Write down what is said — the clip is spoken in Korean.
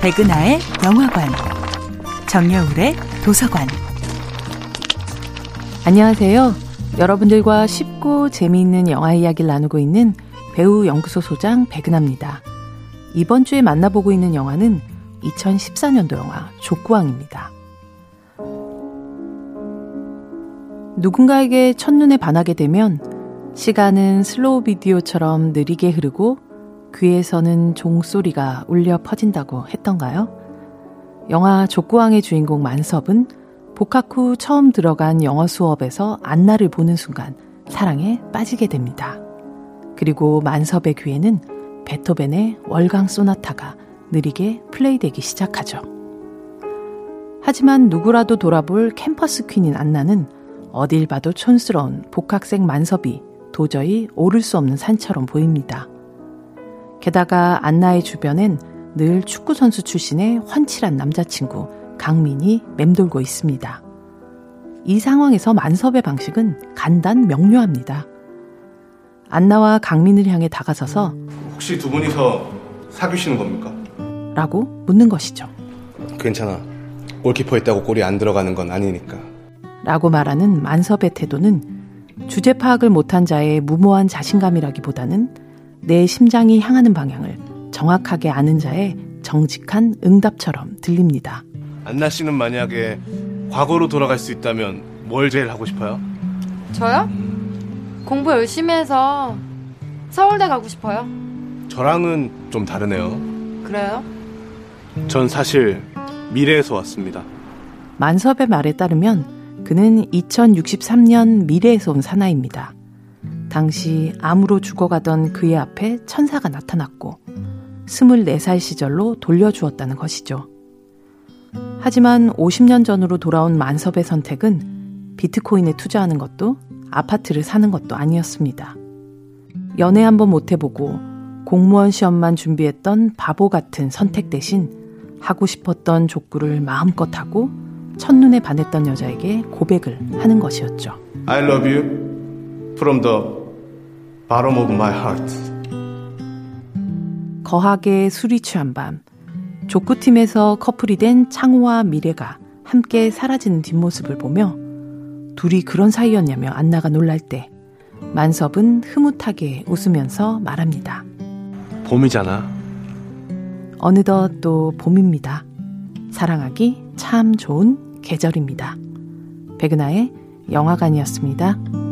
백은하의 영화관, 정여울의 도서관. 안녕하세요. 여러분들과 쉽고 재미있는 영화 이야기를 나누고 있는 배우 연구소 소장 백은하입니다. 이번 주에 만나보고 있는 영화는 2014년도 영화 족구왕입니다. 누군가에게 첫눈에 반하게 되면 시간은 슬로우 비디오처럼 느리게 흐르고 귀에서는 종소리가 울려 퍼진다고 했던가요? 영화 족구왕의 주인공 만섭은 복학 후 처음 들어간 영어 수업에서 안나를 보는 순간 사랑에 빠지게 됩니다. 그리고 만섭의 귀에는 베토벤의 월강 소나타가 느리게 플레이되기 시작하죠. 하지만 누구라도 돌아볼 캠퍼스 퀸인 안나는 어딜 봐도 촌스러운 복학생 만섭이 도저히 오를 수 없는 산처럼 보입니다. 게다가 안나의 주변엔 늘 축구선수 출신의 환칠한 남자친구 강민이 맴돌고 있습니다. 이 상황에서 만섭의 방식은 간단 명료합니다. 안나와 강민을 향해 다가서서 혹시 두 분이서 사귀시는 겁니까? 라고 묻는 것이죠. 괜찮아. 골키퍼 있다고 골이 안 들어가는 건 아니니까. 라고 말하는 만섭의 태도는 주제 파악을 못한 자의 무모한 자신감이라기보다는 내 심장이 향하는 방향을 정확하게 아는 자의 정직한 응답처럼 들립니다. 안나 씨는 만약에 과거로 돌아갈 수 있다면 뭘 제일 하고 싶어요? 저요? 공부 열심히 해서 서울대 가고 싶어요. 저랑은 좀 다르네요. 그래요? 전 사실 미래에서 왔습니다. 만섭의 말에 따르면 그는 2063년 미래에서 온 사나이입니다. 당시 암으로 죽어가던 그의 앞에 천사가 나타났고 24살 시절로 돌려주었다는 것이죠. 하지만 50년 전으로 돌아온 만섭의 선택은 비트코인에 투자하는 것도 아파트를 사는 것도 아니었습니다. 연애 한번 못 해보고 공무원 시험만 준비했던 바보 같은 선택 대신 하고 싶었던 족구를 마음껏 하고 첫눈에 반했던 여자에게 고백을 하는 것이었죠. I love you from the bottom of my heart. 거하게 술이 취한 밤, 족구팀에서 커플이 된 창호와 미래가 함께 사라지는 뒷모습을 보며 둘이 그런 사이였냐며 안나가 놀랄 때 만섭은 흐뭇하게 웃으면서 말합니다. 봄이잖아. 어느덧 또 봄입니다. 사랑하기 참 좋은 계절입니다. 백은하의 영화관이었습니다.